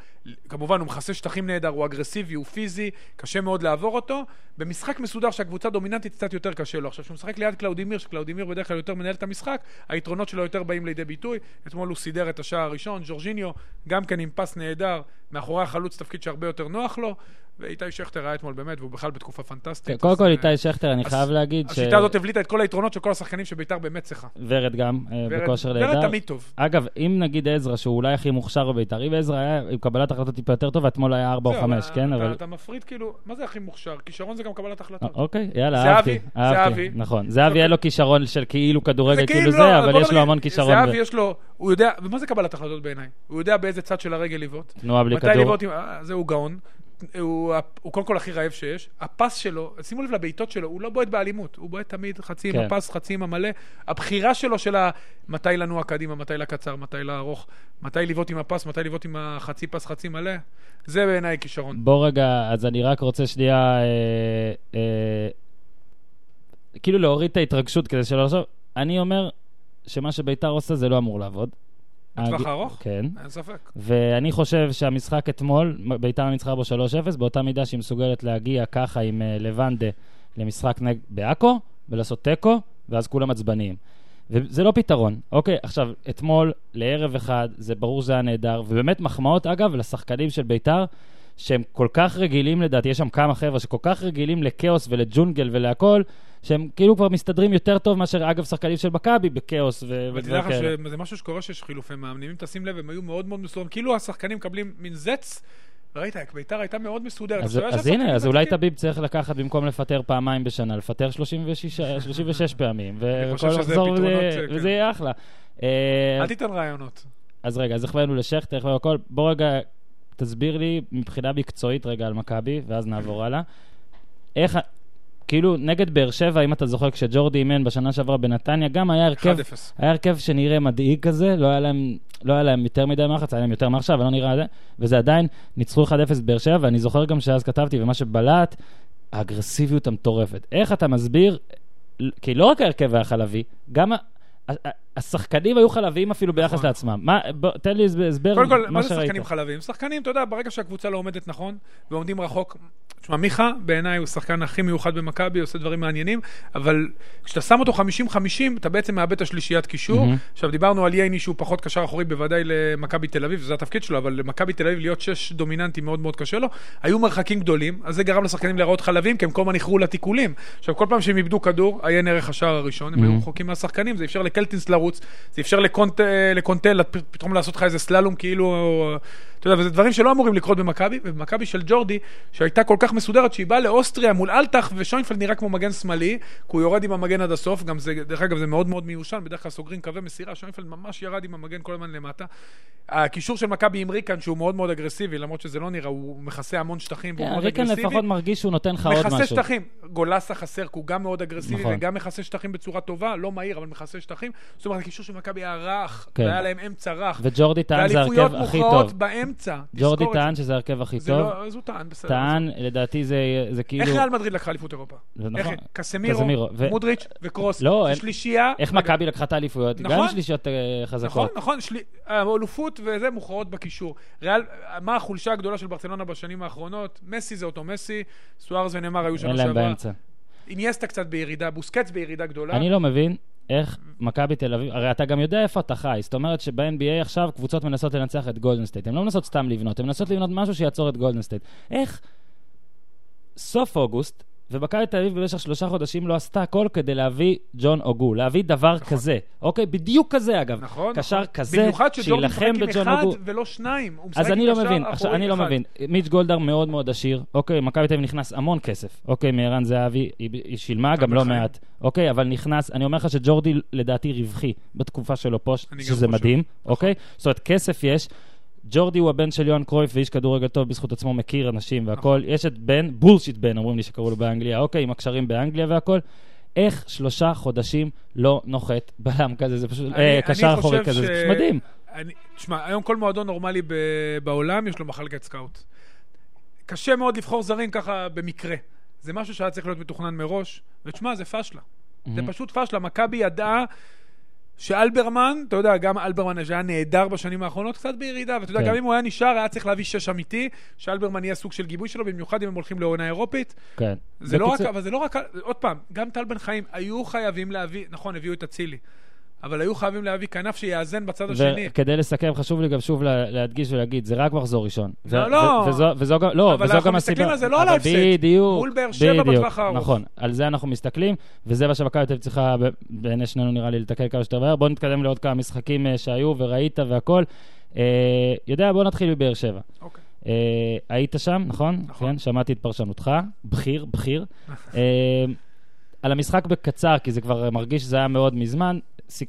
כמובן, הוא מכסה שטחים נהדר, הוא אגרסיבי, הוא פיזי, קשה מאוד לעבור אותו. במשחק מסודר שהקבוצה דומיננטית קצת יותר קשה לו. עכשיו, כשהוא משחק ליד קלאודימיר, שקלאודימיר בדרך כלל יותר מנהל את המשחק, היתרונות שלו יותר באים לידי ביטוי. אתמול הוא סידר את השער הראשון, ג'ורג'יניו, גם כן עם פס נהדר, מאחורי החלוץ תפקיד שהרבה יותר נוח לו, ואיתי שכטר היה אתמול באמת, והוא בכלל בתקופה פנטסטית. קודם אז, כל, אה, איתי שכטר, אני חייב להגיד ש... השיטה הזאת הבליטה את כל היתרונות של כל השחקנים שבית"ר באמת צריכה. ורד גם, אה, ורד- בכושר ורד נהדר. תמיד טוב. אגב, אם נגיד עזרא, שהוא אולי הכי מוכשר בבית"ר, אם עזרא היה עם קבלת החלטות טיפה יותר טובה, אתמול היה 4 או זהו, 5, אתה- כן? אבל... אתה מפריד כאילו, מה זה הכי מוכשר? כישרון זה גם קבלת החלטות. אוקיי, יאללה, אהבתי. זהבי. נכון. זהבי אוקיי. אין לו כישרון של כאילו כדורגל, כאילו לא, זה, אבל בוא יש לו המון כישרון. זהבי יש לו, הוא יודע, ומה זה קבלת החלטות בעיניי? הוא יודע באיזה צד של הרגל לבעוט. תנועה בלי מתי כדור. לבעוט עם... אה, זהו גאון. הוא, הוא קודם כל הכי רעב שיש. הפס שלו, שימו לב לבעיטות שלו, הוא לא בועט באלימות. הוא בועט תמיד חצי עם כן. הפס, חצי עם המלא. הבחירה שלו של ה... מתי לנוע קדימה, מתי לקצר, מתי לארוך, מתי לבעוט עם הפס, מתי לבעוט עם החצי פס, חצי מלא. זה בעיניי כישרון. בוא רגע, אז אני רק רוצה שנייה, אה, אה, כאילו להוריד את ההתרגשות כדי שלא לחשוב. אני אומר שמה שביתר עושה זה לא אמור לעבוד. בטווח הארוך? כן. אין ספק. ואני חושב שהמשחק אתמול, ביתר ניצחה בו 3-0, באותה מידה שהיא מסוגלת להגיע ככה עם אה, לבנדה למשחק נג... בעכו, ולעשות תיקו, ואז כולם עצבניים. וזה לא פתרון. אוקיי, עכשיו, אתמול, לערב אחד, זה ברור שזה היה נהדר, ובאמת מחמאות, אגב, לשחקנים של ביתר, שהם כל כך רגילים, לדעתי, יש שם כמה חבר'ה שכל כך רגילים לכאוס ולג'ונגל ולהכול, שהם כאילו כבר מסתדרים יותר טוב מאשר, אגב, שחקנים של מכבי בכאוס ודברים לך כאלה. שזה משהו שקורה שיש חילופי מאמנים. אם תשים לב, הם היו מאוד מאוד מסודרים. כאילו השחקנים מקבלים מין זץ. ראית, ביתר הייתה מאוד מסודרת. אז, אז הנה, אז אולי. טביב צריך לקחת במקום לפטר פעמיים בשנה, לפטר 36, 36 פעמים, וכל פתרונות, וזה, כן. וזה יהיה אחלה. אה, אל תיתן רעיונות. אז רגע, אז החמאנו לשכטר, החמאנו הכל. בוא רגע, תסביר לי מבחינה מקצועית רגע על מכבי, ואז נעבור הלאה. איך, כאילו, נגד באר שבע, אם אתה זוכר, כשג'ורדי אימן בשנה שעברה בנתניה, גם היה הרכב, 1-0. היה הרכב שנראה מדאיג כזה, לא היה להם, לא היה להם יותר מדי מחץ, היה להם יותר מעכשיו, אבל לא נראה זה, וזה עדיין, ניצחו 1-0 באר שבע, ואני זוכר גם שאז כתבתי, ומה שבלט, האגרסיביות המטורפת. איך אתה מסביר, כי לא רק ההרכב היה חלבי, גם השחקנים היו חלביים אפילו ביחס נכון. לעצמם. מה, בוא, תן לי הסבר- הסבר קודם כל, מה מה זה שראית. שחקנים חלבים? שחקנים, אתה יודע, ברגע שהקבוצה לא עומדת נכון, ועומדים רחוק... תשמע, מיכה, בעיניי הוא השחקן הכי מיוחד במכבי, עושה דברים מעניינים, אבל כשאתה שם אותו 50-50, אתה בעצם מאבד את השלישיית קישור. מהמם. עכשיו, דיברנו על ייני שהוא פחות קשר אחורי, בוודאי למכבי תל אביב, זה התפקיד שלו, אבל למכבי תל אביב להיות שש דומיננטי מאוד מאוד קשה לו. היו מרחקים גדולים, אז זה גרם לשחקנים להיראות חלבים, כי הם כל הזמן איחרו לתיקולים. עכשיו, כל פעם שהם איבדו כדור, עיין ערך השער הראשון, הם היו מהמם. רחוקים מהשחקנים, זה אפשר לקלטינס לרוץ, זה אפשר לקונט- לקונטה לת- פתאום לעשות לך איזה סללום כאילו, אתה יודע, וזה דברים שלא אמורים לקרות במכבי, ובמכבי של ג'ורדי, שהייתה כל כך מסודרת, שהיא באה לאוסטריה מול אלטח, ושוינפלד נראה כמו מגן שמאלי, כי הוא יורד עם המגן עד הסוף, גם זה, דרך אגב, זה מאוד מאוד מיושן, בדרך כלל סוגרים קווי מסירה, שוינפלד ממש ירד עם המגן כל הזמן למטה. הקישור של מכבי עם ריקן, שהוא מאוד מאוד אגרסיבי, למרות שזה לא נראה, הוא מכסה המון שטחים, והוא כן, מאוד ריקן אגרסיבי. לפחות מרגיש שהוא נותן לך עוד מכסה משהו. שטחים, גולסה חסר, כי הוא גם מאוד אגרסיבי, נכון. וגם מכסה שטחים בצורה טובה, לא מהיר, אבל מכסה שטחים. זאת אומרת, הקישור של מכבי היה רך, כן. והיה להם אמצע רך. וג'ורדי טען זה ההרכב הכי טוב. באמצע באמצע. ג'ורדי טען זה. שזה ההרכב הכי זה טוב. לא, אז הוא טען, בסדר. טען, לדעתי זה זה כאילו... איך ריאל מדריד לקחה אליפות אירופה? זה איך נכון. היא? קסמירו, קסמירו, ו- מודריץ' וקרוס. לא, זה שלישייה. איך מכבי לקחה את האליפויות? גם נכון. שלישיות אה, נכון, חזקות. נכון, שלי- האלופות וזה מוכרעות בקישור. ריאל, מה החולשה הגדולה של ברצלונה בשנים האחרונות? מסי זה אותו מסי, סוארז ונאמר היו שנה שעברה. באמצע. אינייסטה קצת בירידה, בוסקץ בירידה גדולה. אני לא מבין איך מכבי תל אביב, הרי אתה גם יודע איפה אתה חי, זאת אומרת שב-NBA עכשיו קבוצות מנסות לנצח את גולדן סטייט, הן לא מנסות סתם לבנות, הן מנסות לבנות משהו שיעצור את גולדן סטייט. איך סוף אוגוסט, ומכבי תל אביב במשך שלושה חודשים לא עשתה הכל כדי להביא ג'ון אוגו, להביא דבר נכון. כזה, אוקיי? בדיוק כזה אגב. נכון, קשר נכון. כזה, במיוחד שג'ורדי שיילחם משחק עם בג'ון אחד אוגו. ולא שניים. הוא משחק אז אני עם לא מבין, עכשיו, אני לא. מבין. מיץ' גולדהר מאוד מאוד עשיר, אוקיי, מכבי תל אביב נכנס המון כסף, אוקיי, מערן זהבי, היא, היא שילמה גם לא. מעט, אוקיי, אבל נכנס, אני אומר לך שג'ורדי לדעתי רווחי בתקופה שלו פה, אני שזה. מדהים, אוקיי? זאת אומרת, כסף יש. ג'ורדי הוא הבן של יוהאן קרויף ואיש כדורגל טוב בזכות עצמו, מכיר אנשים והכול. יש את בן, bullshit Ben, אומרים לי שקראו לו באנגליה, אוקיי, עם הקשרים באנגליה והכול. איך שלושה חודשים לא נוחת בלם כזה, זה פשוט, אני- אה, קשר אחורי כזה, זה ש- פשוט מדהים. אני, תשמע, היום כל מועדון נורמלי ב, בעולם יש לו מחלקת סקאוט. קשה מאוד לבחור זרים ככה במקרה. זה משהו שהיה צריך להיות מתוכנן מראש, ותשמע, זה פשלה. זה מהמם. פשוט פשלה. מכבי ידעה שאלברמן, אתה יודע, גם אלברמן שהיה נהדר בשנים האחרונות, קצת בירידה, ואתה יודע, כן. גם אם הוא היה נשאר, היה צריך להביא שש אמיתי, שאלברמן יהיה סוג של גיבוי שלו, במיוחד אם הם הולכים לעונה אירופית. כן. זה לא רק, בקיצור- אבל זה לא רק, עוד פעם, גם טל בן חיים היו חייבים להביא, נכון, הביאו את אצילי, אבל היו חייבים להביא כנף שיאזן בצד השני. וכדי לסכם, חשוב לי גם שוב לה- להדגיש ולהגיד, זה רק מחזור ראשון. לא, ו- לא. ו- וזו- וזו גם, לא, אבל וזו אנחנו גם מסתכלים הסיבה. על זה לא על אבל ההפסד, בדיוק, מול באר שבע בטווח הארוך. נכון, על זה אנחנו מסתכלים, וזה מה שמכבי תל צריכה בעיני שנינו נראה לי לתקן כמה שיותר מהר. בואו נתקדם לעוד כמה משחקים אה, שהיו וראית והכל. אה, יודע, בואו נתחיל מבאר שבע. אוקיי. אה, היית שם, נכון? נכון. כן, שמעתי את פרשנותך, בכיר, בכיר. אה, על המשחק בקצר, כי זה כבר מרגיש שזה היה מאוד מזמן.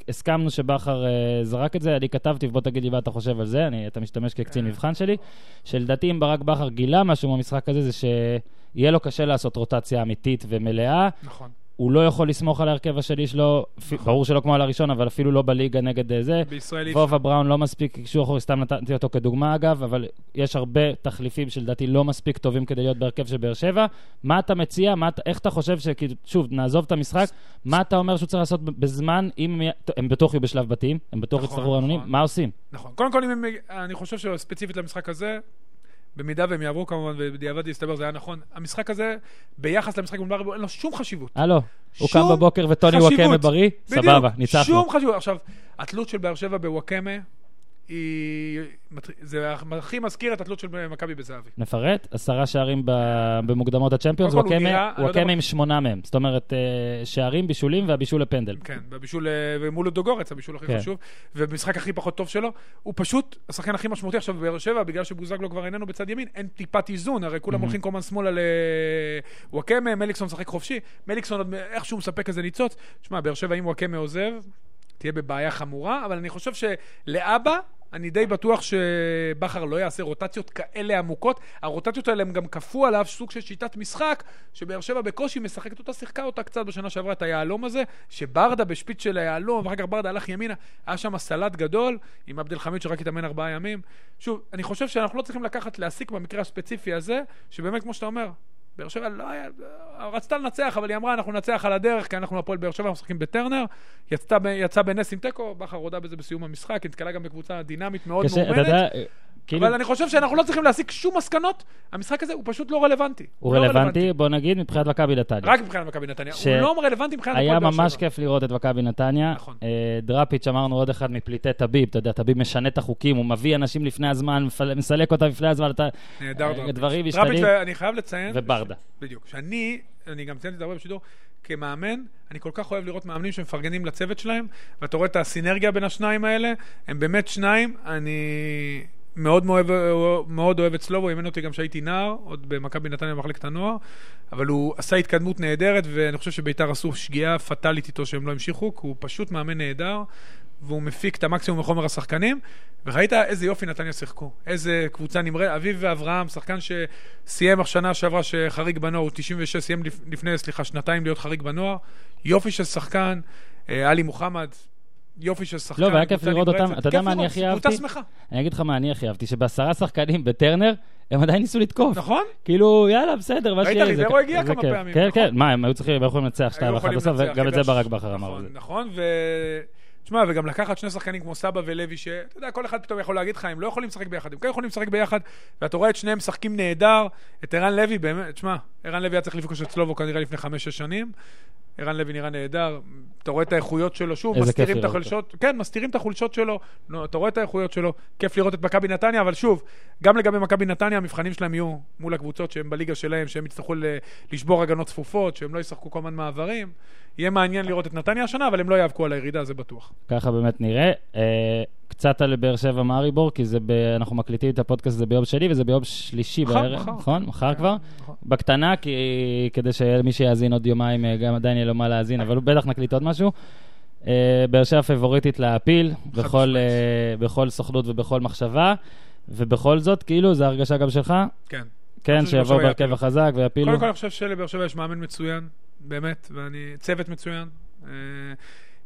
הסכמנו שבכר אה, זרק את זה, אני כתבתי, ובוא תגיד לי מה אתה חושב על זה, אני, אתה משתמש כקצין כן. מבחן שלי, שלדעתי אם ברק בכר גילה משהו במשחק הזה, זה שיהיה לו קשה לעשות רוטציה אמיתית ומלאה. נכון. הוא לא יכול לסמוך על ההרכב השני שלו, נכון. ברור שלא כמו על הראשון, אבל אפילו לא בליגה נגד אה, זה. בישראל אי וובה בראון לא מספיק קישור אחורי, סתם נתתי אותו כדוגמה אגב, אבל יש הרבה תחליפים שלדעתי לא מספיק טובים כדי להיות בהרכב של באר שבע. מה אתה מציע? מה, איך אתה חושב ש... שוב, נעזוב את המשחק, מה אתה אומר שהוא צריך לעשות בזמן, אם הם, בטוח יהיו בשלב בתים, הם בטוח נכון, יצטרכו רענונים, נכון. מה עושים? נכון. קודם כל, אני חושב שספציפית למשחק הזה, במידה והם יעברו כמובן, ובדיעבד יסתבר זה היה נכון, המשחק הזה, ביחס למשחק מול מרבו, אין לו שום חשיבות. הלו, הוא קם בבוקר וטוני. וואקמה בריא? סבבה, ניצחנו. שום חשיבות. עכשיו, התלות של באר שבע בוואקמה, היא... זה הכי מזכיר את התלות של מכבי בזהבי. נפרט, עשרה שערים ב- במוקדמות הצ'מפיונס, הוא וואקמה אני לא עם שמונה מהם. זאת אומרת, אה, שערים, בישולים והבישול לפנדל. כן, והבישול, אה, ומול דוגורץ, הבישול הכי כן. חשוב, ובמשחק הכי פחות טוב שלו, הוא פשוט השחקן הכי משמעותי עכשיו בבאר שבע, בגלל שבוזגלו כבר איננו בצד ימין, אין טיפת איזון, הרי כולם מהמם. הולכים כל הזמן שמאלה לוואקמה, מליקסון משחק חופשי, מליקסון איכשהו מספק איזה ניצוץ. תשמע, באר שבע, אם וואקמה עוזב, תהיה בבעיה חמורה, אבל אני חושב שלאבא, אני די בטוח שבכר לא יעשה רוטציות כאלה עמוקות. הרוטציות האלה הם גם כפו עליו סוג של שיטת משחק, שבאר שבע בקושי משחקת אותה, שיחקה אותה קצת בשנה שעברה, את היהלום הזה, שברדה בשפיץ של היהלום, ואחר כך ברדה הלך ימינה, היה שם סלט גדול, עם עבד אל חמיד שרק התאמן ארבעה ימים. שוב, אני חושב שאנחנו לא צריכים לקחת, להסיק במקרה הספציפי הזה, שבאמת, כמו שאתה אומר, באר שבע לא היה, רצתה לנצח, אבל היא אמרה, אנחנו ננצח על הדרך, כי אנחנו הפועל באר שבע, אנחנו משחקים בטרנר. יצא, יצא בנס עם תיקו, בכר הודה בזה בסיום המשחק, נתקלה גם בקבוצה דינמית מאוד מאומנת. כאילו, אבל אני חושב שאנחנו לא צריכים להסיק שום מסקנות, המשחק הזה הוא פשוט לא רלוונטי. הוא לא רלוונטי, בוא נגיד, מבחינת מכבי נתניה. רק מבחינת מכבי נתניה. ש- הוא לא רלוונטי מבחינת היה ממש. כיף לראות את מכבי נתניה. נכון. אה, דראפיץ' אמרנו עוד אחד מפליטי טביב, אתה יודע, טביב משנה את החוקים, הוא מביא אנשים לפני הזמן, מסלק אותם לפני הזמן, אתה... נהדר אה, דראפיץ'. דברים משתנים. ואני חייב לציין... וברדה. בדיוק. שאני, אני גם ציינתי את זה הרבה בשידור, כמאמן, אני כל כך אוהב לראות מאמנים שמפרגנים לצוות שלהם, ואתה רואה את הסינרגיה בין השניים האלה, הם באמת שניים, אני מאוד מאוד, מאוד אוהב את סלובו, אימן אותי גם כשהייתי נער, עוד במכבי נתניה במחלקת הנוער, אבל הוא עשה התקדמות נהדרת, ואני חושב שביתר עשו שגיאה פטאלית איתו שהם לא המשיכו, כי הוא פשוט מאמן נהדר. והוא מפיק את המקסימום מחומר השחקנים, וראית איזה יופי נתניה שיחקו. איזה קבוצה נמרדת. אביב ואברהם, שחקן שסיים השנה שעברה שחריג בנוער, הוא 96, סיים לפני, סליחה, שנתיים להיות חריג בנוער. יופי של שחקן. אה, עלי מוחמד, יופי של שחקן. לא, והיה כיף לראות אותם. אתה יודע מה אני הכי אהבתי? אני אגיד לך מה אני הכי אהבתי, שבעשרה שחקנים בטרנר, הם עדיין ניסו לתקוף. נכון? כאילו, יאללה, בסדר, מה ראית, שיהיה. זה ריברו הגיע כמה. פעמים, כן, נכון? כן, מה, הם היו צריכים, הם היו יכולים לנצח 2-1 היו יכולים בסוף, וגם את זה ברק בכר אמר. נכון. נכון, ו... תשמע, וגם לקחת שני שחקנים כמו סבא ולוי, שאתה יודע, כל אחד פתאום יכול להגיד לך, הם לא יכולים לשחק ביחד, הם כן יכולים לשחק ביחד, ואתה רואה את שניהם משחקים נהדר, את ערן לוי, באמת, תשמע, ערן לוי היה צריך לפגוש את סלובו כנראה לפני חמש-שש שנים, ערן לוי נראה נהדר, אתה רואה את האיכויות שלו, שוב, מסתירים את החולשות, כן, מסתירים את החולשות שלו, נו, אתה רואה את האיכויות שלו, כיף לראות את מכבי נתניה, אבל שוב, גם לגבי מכבי נתניה, המבחנים שלהם יהיו מול הקבוצות שהן בליגה שלהם, שהם יצטרכו לשבור הגנות צפופות, שהם לא ישחקו כל הזמן מעברים. יהיה מעניין לראות את נתניה השנה, אבל הם לא יאבקו על הירידה, זה בטוח. ככה באמת נראה. אה, קצת על באר שבע מאריבור, כי זה ב... אנחנו מקליטים את הפודקאסט הזה ביום שני, וזה ביום שלישי מחר, בערב, מחר. נכון? מחר כן, כבר? נכון. בקטנה, כי... כדי שמי שיאזין עוד יומיים, אה, גם עדיין יהיה לו מה להאזין, אבל בטח נקליט עוד משהו. אה, באר שבע פבוריטית להעפיל, בכל, בכל סוכנות ובכל מחשבה, ובכל זאת, כאילו, זו הרגשה גם שלך? כן. כן, שיבואו בהרכב. החזק ויפילו? קודם כל אני חושב שלבאר שבע יש מאמן מצוין, באמת, ואני... צוות מצוין. אה,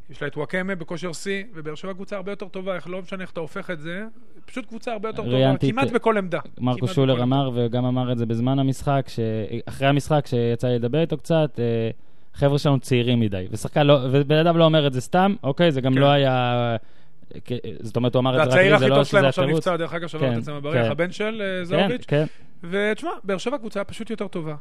יש לה את וואקמה בכושר שיא, ובאר שבע קבוצה הרבה יותר טובה, איך לא משנה איך אתה הופך את זה, פשוט קבוצה הרבה יותר טובה, כמעט בכל עמדה. מרקו שולר אמר, וגם אמר את זה בזמן המשחק. אחרי המשחק, שיצא לי לדבר איתו קצת, אה, חבר'ה שלנו צעירים מדי. ושחקן לא, ובן אדם לא אומר את זה סתם, אוקיי? זה גם כן. לא היה... זאת אומרת, הוא אמר את זה רק לי, הכי זה לא טוב שזה שלהם היה עכשיו תירוץ. נפצע, דרך אגב, שברת כן, את זה מבריח, כן. הבן של אה, כן, זהוביץ'. כן. ותשמע, באר שבע קבוצה פשוט יותר טובה.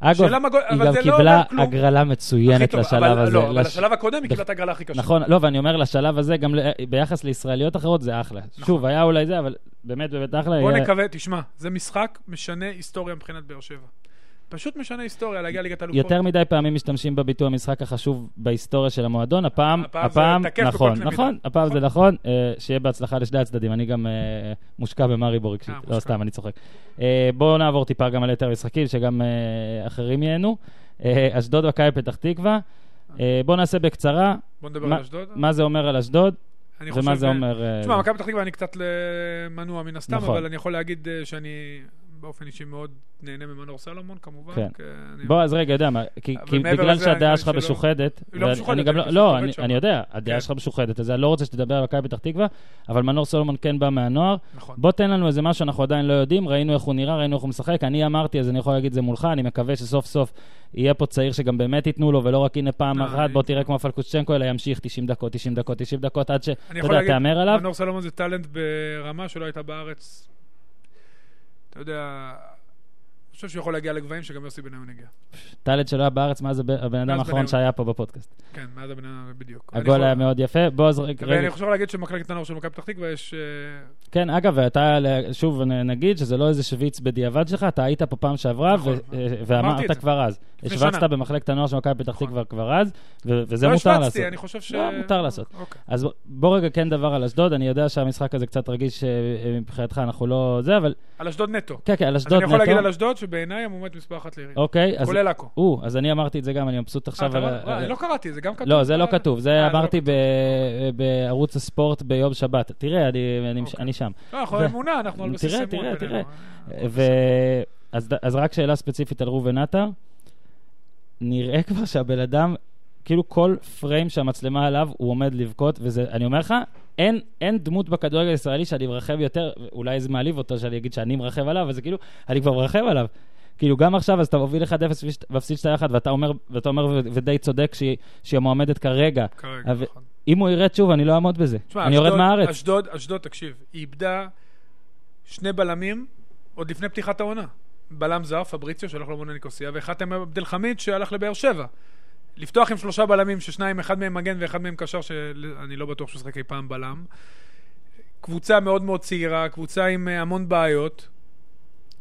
אגב, היא אבל גם לא קיבלה כלום. הגרלה מצוינת טוב, לשלב אבל- הזה. לא, אבל לש- לשלב הקודם היא קיבלה את הגרלה הכי קשה. נכון, לא, ואני אומר, לשלב הזה, גם ל- ביחס לישראליות אחרות, זה אחלה. שוב, היה אולי זה, אבל באמת, באמת אחלה. נכון. בוא היה- נקווה, תשמע, זה משחק משנה היסטוריה מבחינת באר שבע. פשוט משנה היסטוריה, להגיע ליגת אלופות. יותר מדי פעמים משתמשים בביטוי המשחק החשוב בהיסטוריה של המועדון. הפעם, הפעם נכון. נכון, הפעם זה נכון. אה, שיהיה בהצלחה לשני הצדדים. אני גם אה, מושקע במאריבור רגשית. אה, לא, מושקע. סתם, אני צוחק. בואו נעבור טיפה גם על יתר משחקים, שגם אחרים ייהנו. אשדוד מכבי פתח תקווה. בואו נעשה בקצרה, בוא נדבר על אשדוד. מה זה אומר על אשדוד, אני ומה חושב- זה אומר... תשמע, מכבי פתח תקווה אני קצת מנוע מן הסתם, נכון. אבל אני יכול להגיד שאני באופן אישי מאוד נהנה ממנור סלומון, כמובן. כן. אני- בוא, אז רגע, יודע מה, כי, כי בגלל שהדעה שלך משוחדת, היא לא משוחדת, גם לא, לא, אני, יודע, הדעה כן. שלך משוחדת, אז אני לא רוצה שתדבר על מכבי פתח תקווה, אבל מנור סולומון כן בא מהנוער. נכון. בוא תן לנו איזה משהו שאנחנו עדיין לא יודעים, ראינו איך הוא נראה, ראינו איך הוא משחק, אני אמרתי, אז אני יכול להגיד את זה מולך, אני מקווה שסוף סוף יהיה פה צעיר שגם באמת ייתנו לו, ולא רק הנה פעם לא, אחת, בוא תראה כמו פלקושצ'נקו, אלא ימשיך 90 דקות, 90 דקות, 90 דקות, עד שאתה אני יכול יודע, להגיד, תהמר עליו. מנור סלומון זה טאלנט ברמה שלא הייתה בארץ. da אני חושב שהוא יכול להגיע לגבהים שגם יוסי בניון הגיע. טלד שלא היה בארץ מאז הבן אדם האחרון. שהיה פה בפודקאסט. כן, מאז הבן אדם, בדיוק. הגול היה מאוד יפה. בוא, אז רגע. ואני חושב להגיד שמחלקת הנוער של מכבי פתח תקווה יש... אה, כן, אגב, ואתה, שוב נגיד שזה לא איזה שוויץ בדיעבד שלך, אתה היית פה פעם שעברה, נכון, ו- אמרתי ואמרת. כבר אז. השווצת. במחלקת הנוער של מכבי פתח נכון. תקווה כבר אז, וזה לא מותר לעשות. השמצתי, אני חושב ש... לא, מותר לעשות. אוקיי. אז בוא- רגע כן דבר על אשדוד, אני יודע שהמשחק הזה קצת רגיש אה, מבחינתך, אנחנו לא זה, אבל על אשדוד נטו. כן, כן, על אז אשדוד אני יכול להגיד על נטו. אשדוד שבעיניי המומנט מספר אחת לירידה. אוקיי. כולל עכו. או, אז אני אמרתי את זה גם, אני מבסוט אה, עכשיו על... לא- אה, אני לא קראתי, זה גם כתוב. לא, זה לא אה, כתוב, זה לא אמרתי בערוץ הספורט ביום שבת. תראה, אני- אוקיי. שם. לא, אנחנו אמונה, אנחנו על בסיס תראה, אמון. תראה. תראה. ו... אז, אז רק שאלה ספציפית על ראובן עטר. נראה כבר שהבן אדם, כאילו כל פריים שהמצלמה עליו, הוא עומד לבכות, וזה, אני אומר לך, אין, אין דמות בכדורגל הישראלי שאני מרחב יותר, אולי זה מעליב אותו שאני אגיד שאני מרחב עליו, אבל זה כאילו, אני כבר מרחב עליו. כאילו, גם עכשיו, אז אתה מוביל 1-0 ומפסיד 2-1, ואתה אומר, ואתה אומר, ודי צודק שהיא, שהיא המועמדת כרגע. כרגע, אבל- נכון. אם הוא ירד שוב, אני לא אעמוד בזה. תשמע, אני יורד מהארץ. אשדוד, אשדוד, תקשיב, היא איבדה שני בלמים עוד לפני פתיחת העונה. בלם זר, פבריציו, שהלך למונה ניקוסיה, ואחד מהם עבד חמיד, שהלך לבאר שבע. לפתוח עם שלושה בלמים, ששניים, אחד מהם מגן ואחד מהם קשר, שאני לא בטוח שהוא שחק אי פעם בלם. קבוצה מאוד מאוד צעירה, קבוצה עם אה, המון בעיות.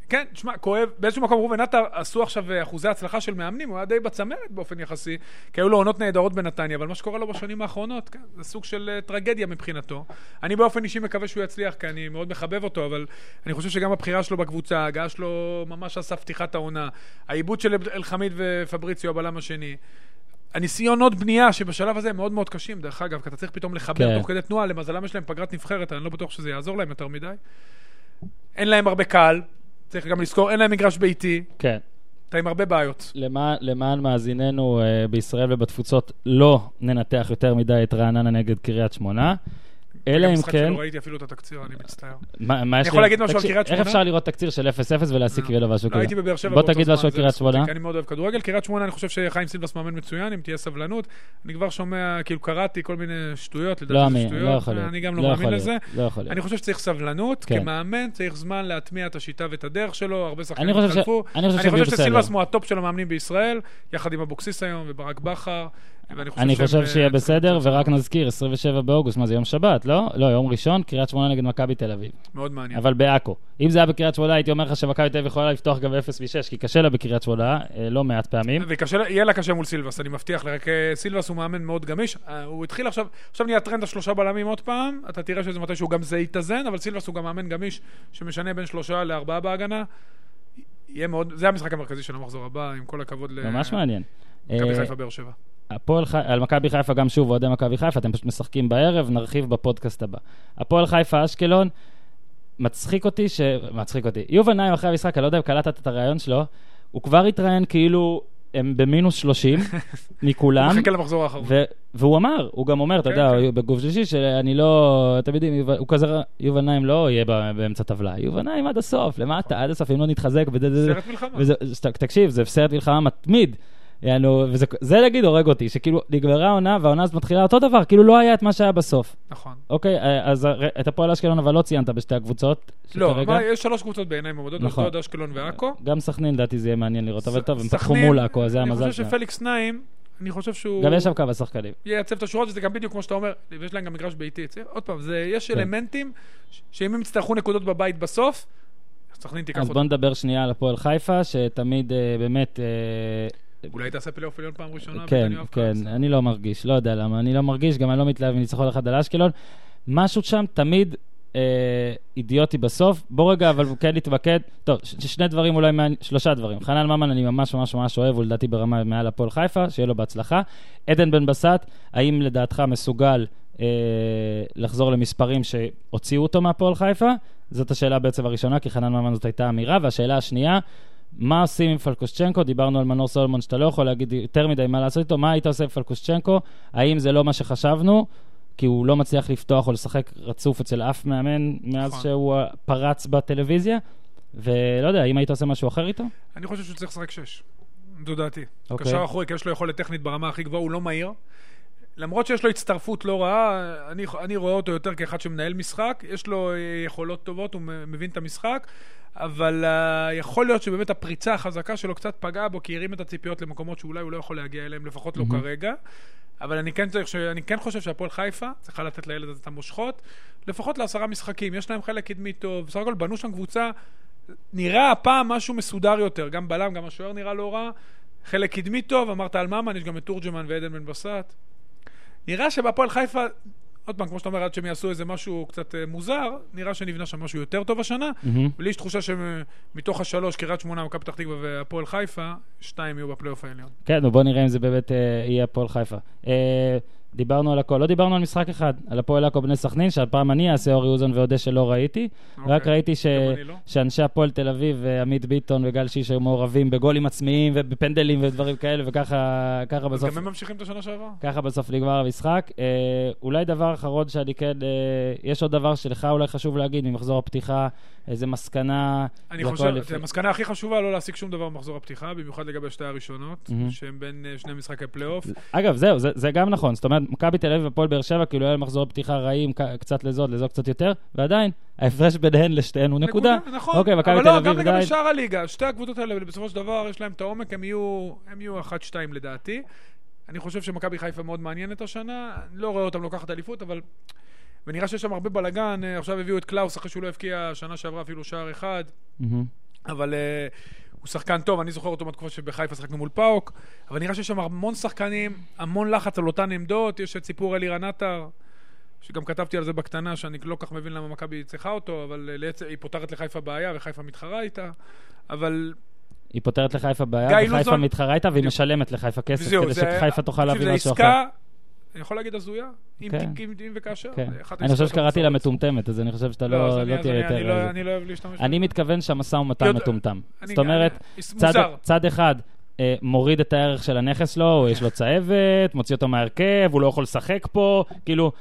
כן, תשמע, כואב, באיזשהו מקום ראובן עטר עשו עכשיו אה, אחוזי הצלחה של מאמנים, הוא היה די בצמרת באופן יחסי, כי היו לו עונות נהדרות בנתניה, אבל מה שקורה לו בשנים האחרונות, כן, זה סוג של אה, טרגדיה מבחינתו. אני באופן אישי מקווה שהוא יצליח, כי אני מאוד מחבב אותו, אבל אני חושב שגם הבחירה שלו בקבוצה, ההגעה שלו ממש סף פתיחת העונה, העיבוד של אלחמיד ופבריציו, הבלם השני. הניסיונות בנייה שבשלב הזה הם מאוד מאוד קשים, דרך אגב, כי אתה צריך פתאום לחבר כן. תוך כדי תנועה, למזלם יש להם פגרת נבחרת, אני לא בטוח שזה יעזור להם יותר מדי. אין להם הרבה קהל, צריך גם לזכור, אין להם מגרש ביתי. כן. אתה עם הרבה בעיות. למען, למען מאזיננו uh, בישראל ובתפוצות, לא ננתח יותר מדי את רעננה נגד קריית שמונה. אלא אם כן... לא ראיתי אפילו את התקציר, אני מצטער. מה, מה אני יכול לי- להגיד משהו על קריית שמונה? איך אפשר לראות תקציר של 0-0 ולהסיק. כאילו משהו לא כזה? הייתי בבאר שבע בוא תגיד משהו על קריית שמונה. אני מאוד אוהב כדורגל. קריית שמונה, אני חושב שחיים סילבס מאמן מצוין, אם תהיה סבלנות. אני כבר שומע, כאילו קראתי כל מיני שטויות, לא לדעתי שטויות. לא יכול להיות. אני גם לא לא מאמין לזה. לא יכול להיות. אני חושב שצריך סבלנות. כן. כמאמן צריך זמן להטמיע את השיטה ואת הדרך שלו, הרבה שחקנים התחלפו. אני חושב. שסילבס הוא הטופ של המאמנים בישראל, יחד עם אבוקסיס היום וברק בכר. ואני אני חושב אה, שיהיה צריכים בסדר, ורק. נזכיר, 27 באוגוסט, מה זה יום שבת, לא? לא, יום ראשון, קריית שמונה נגד מכבי תל אביב. מאוד מעניין. אבל בעכו. אם זה היה בקריית שמונה, הייתי אומר לך שמכבי תל אביב יכולה לפתוח גם ב-0 מ-6, כי קשה לה בקריית שמונה, אה, לא מעט פעמים. וקשה, לה- קשה מול סילבס, אני מבטיח לך, רק אה, סילבס הוא מאמן מאוד גמיש. אה, הוא התחיל עכשיו, עכשיו נהיה טרנד השלושה בלמים עוד פעם, אתה תראה שזה מתי שהוא גם זה יתאזן, אבל סילבס הוא גם מאמן גמיש, שמשנה בין שלושה לארבעה בהגנה. יהיה מאוד, זה המשחק המרכזי של המחזור הבא, עם כל הכבוד ל... ממש מעניין. מכבי אה, חיפה באר שבע. הפועל חיפה, על מכבי חיפה גם שוב, אוהדי מכבי חיפה, אתם פשוט משחקים בערב, נרחיב בפודקאסט הבא. הפועל חיפה אשקלון, מצחיק אותי ש... מצחיק אותי. יובל נעים אחרי המשחק, אני לא יודע אם קלטת את הרעיון שלו, הוא כבר התראיין כאילו הם במינוס 30 מכולם. מחכה למחזור האחרון. והוא אמר, הוא גם אומר, אתה כן, יודע, כן. הוא בגוף שלישי, שאני לא, אתם יודעים, הוא כזה, יובל נעים לא יהיה באמצע טבלה, יובל נעים עד הסוף, למטה, עד הסוף, אם לא נתחזק, סרט מלחמה. תקשיב, זה סרט מלחמה מתמיד. יענו, וזה זה נגיד הורג אותי, שכאילו נגמרה העונה והעונה הזאת מתחילה אותו דבר, כאילו לא היה את מה שהיה בסוף. נכון. אוקיי, אה, אז את הפועל אשקלון אבל לא ציינת בשתי הקבוצות. לא, שכרגע- מה, יש שלוש קבוצות בעיניי מועמדות, נכון. אשדוד, אשקלון ועכו. גם סכנין לדעתי זה יהיה מעניין לראות, אבל טוב, הם פתחו מול עכו, אז זה המזל אני חושב שלהם. שפליקס נעים, אני חושב שהוא... גם יש שם כמה שחקנים. ייצב את השורות, וזה גם בדיוק כמו שאתה אומר, ויש להם גם מגרש ביתי. עוד פעם, זה, יש כן. אלמנטים שאם הם יצטרכו נקודות בבית בסוף, סכנין תיקח אז אותם. בוא נדבר שנייה על הפועל חיפה, שתמיד אה, באמת... אולי תעשה פלייאוף עליון פעם ראשונה? כן, כן. אני לא מרגיש, לא יודע למה, אני לא מרגיש, גם אני לא מתלהב מניצחון אחד על אשקלון. משהו שם תמיד אה, אידיוטי בסוף. בוא רגע, אבל כן נתמקד. טוב, ש- שני דברים אולי, מעניין- שלושה דברים. חנן ממן אני ממש ממש ממש אוהב, הוא לדעתי ברמה מעל הפועל חיפה, שיהיה לו בהצלחה. עדן בן בסט, האם לדעתך מסוגל אה, לחזור למספרים שהוציאו אותו מהפועל חיפה? זאת השאלה בעצם הראשונה, כי חנן ממן זאת הייתה אמירה. והשאלה השנייה, מה עושים עם פלקושצ'נקו? דיברנו על מנור סולומון שאתה לא יכול להגיד יותר מדי מה לעשות איתו. מה היית עושה עם פלקושצ'נקו? האם זה לא מה שחשבנו? כי הוא לא מצליח לפתוח או לשחק רצוף אצל אף מאמן מאז נכון. שהוא פרץ בטלוויזיה. ולא יודע, האם היית עושה משהו אחר איתו? אני חושב שהוא צריך לשחק שש. זו דעתי. אוקיי. קשר אחורי, כי יש לו יכולת טכנית ברמה הכי גבוהה, הוא לא מהיר. למרות שיש לו הצטרפות לא רעה, אני, אני רואה אותו יותר כאחד שמנהל משחק, יש לו אה, יכולות טובות, הוא מבין את המשחק, אבל uh, יכול להיות שבאמת הפריצה החזקה שלו קצת פגעה בו, כי הרים את הציפיות למקומות שאולי הוא לא יכול להגיע אליהם, לפחות לא מהמם. כרגע. אבל אני כן, צריך, אני כן חושב שהפועל חיפה צריכה לתת לילד הזה את המושכות, לפחות לעשרה משחקים, יש להם חלק קדמי טוב, בסך הכל בנו שם קבוצה, נראה הפעם משהו מסודר יותר, גם בלם, גם השוער נראה לא רע, חלק קדמי טוב, אמרת על ממן, יש גם את תורג'מן ועדן בן בסט. נראה שבהפועל חיפה, עוד פעם, כמו שאתה אומר, עד שהם יעשו איזה משהו קצת אה, מוזר, נראה שנבנה שם משהו יותר טוב השנה. ולי יש תחושה שמתוך השלוש, קריית שמונה, מכבי פתח תקווה והפועל חיפה, שתיים יהיו בפלייאוף העליון. כן, בוא נראה אם זה באמת אה, יהיה הפועל חיפה. דיברנו על הכל, לא דיברנו על משחק אחד, על הפועל עכו בני סכנין, שהפעם אני אעשה אורי אוזן ואודה שלא ראיתי. רק אוקיי. ראיתי ש... לא. שאנשי הפועל תל אביב, אה, עמית ביטון וגל שיש היו מעורבים בגולים עצמיים ובפנדלים ודברים כאלה, וככה בסוף... גם הם ממשיכים את השנה שעברה? ככה בסוף נגמר המשחק. אה, אולי דבר אחרון שאני כן, אה, יש עוד דבר שלך אולי חשוב להגיד ממחזור הפתיחה, איזה מסקנה. אני חושב, לפי- המסקנה הכי חשובה לא להשיג שום דבר במחזור הפתיחה, במיוחד לגבי שתי הראשונות, מהמם. שהם בין אה, שני משחקי פלייאוף. אגב, זהו, זה, זה גם נכון. זאת אומרת, מכבי תל אביב והפועל באר שבע, כאילו היה מחזור פתיחה רעים, קצת לזאת, לזאת קצת יותר, ועדיין, ההפרש ביניהן לשתיהן הוא נקודה. נכון. אוקיי, אבל לא, גם לגבי עדיין- שאר הליגה, שתי הקבוצות האלה, בסופו של דבר, יש להם את העומק, הם יהיו, יהיו אחת-שתיים לדעתי. אני חושב שמכבי חיפה מאוד מעניינת השנה, לא רואה אותם לוקחת אליפות, אבל... ונראה שיש שם הרבה בלאגן, אה, עכשיו הביאו את קלאוס אחרי שהוא לא הבקיע שנה שעברה אפילו שער אחד. אבל uh, הוא שחקן טוב, אני זוכר אותו מהתקופה שבחיפה שחקנו מול פאוק, אבל נראה שיש שם המון שחקנים, המון לחץ על אותן עמדות, יש את סיפור אלירן עטר, שגם כתבתי על זה בקטנה, שאני לא כך מבין למה מכבי צריכה אותו, אבל אה, לעצם, היא פותרת לחיפה בעיה וחיפה מתחרה איתה, אבל היא פותרת לחיפה בעיה, וחיפה לוזון- מתחרה איתה, והיא. משלמת לחיפה כסף, כדי זה- שחיפה תוכל להביא משהו אחר. אני יכול להגיד הזויה? אם כן. וכאשר. כן. אני חושב שקראתי לה. מטומטמת, אז אני חושב שאתה לא, לא לא תהיה יותר... אני לא- אה, אני לא אוהב להשתמש אני מתכוון שהמשא ומתן מטומטם. זאת אומרת, צד, אחד מוריד את הערך של הנכס לו, או יש לו צהבת, מוציא אותו מההרכב, הוא לא יכול לשחק פה, כאילו,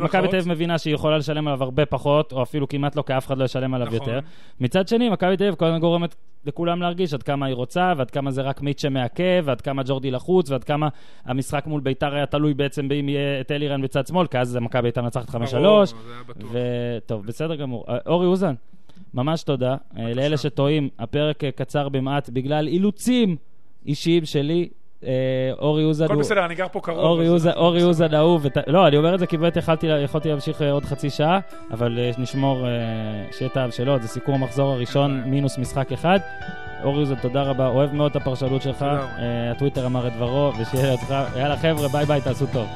מכבי תל- אביב מבינה שהיא יכולה לשלם עליו הרבה פחות, או אפילו כמעט לא, כי אף אחד לא ישלם עליו נכון. יותר. מצד שני, מכבי תל אביב כל הזמן גורמת לכולם להרגיש עד כמה היא רוצה, ועד כמה זה רק מיטשה מעכב, ועד כמה ג'ורדי לחוץ, ועד כמה המשחק מול ביתר היה תלוי בעצם באם יהיה את אלירן בצד שמאל, כי אז מכבי הייתה מנצחת 5-3. ברור, זה היה בטוח. וטוב, בסדר גמור. אה, אורי אוזן, ממש תודה. אה, לאלה שטועים, הפרק אה, קצר במעט בגלל אילוצים אישיים שלי. אה, אורי אוזן הכל הוא... בסדר, אני גר פה קרוב. אורי אוזן, אהוב, לא, אני אומר את זה כי באמת יכולתי להמשיך אה, עוד חצי שעה, אבל אה, נשמור שיהיה טעם שלו, זה סיכום המחזור הראשון, בעיה. מינוס משחק אחד. אורי אוזן, תודה רבה, אוהב מאוד את הפרשנות שלך, הטוויטר אמר את דברו, ושיהיה לידך, יאללה חבר'ה, ביי ביי, תעשו טוב.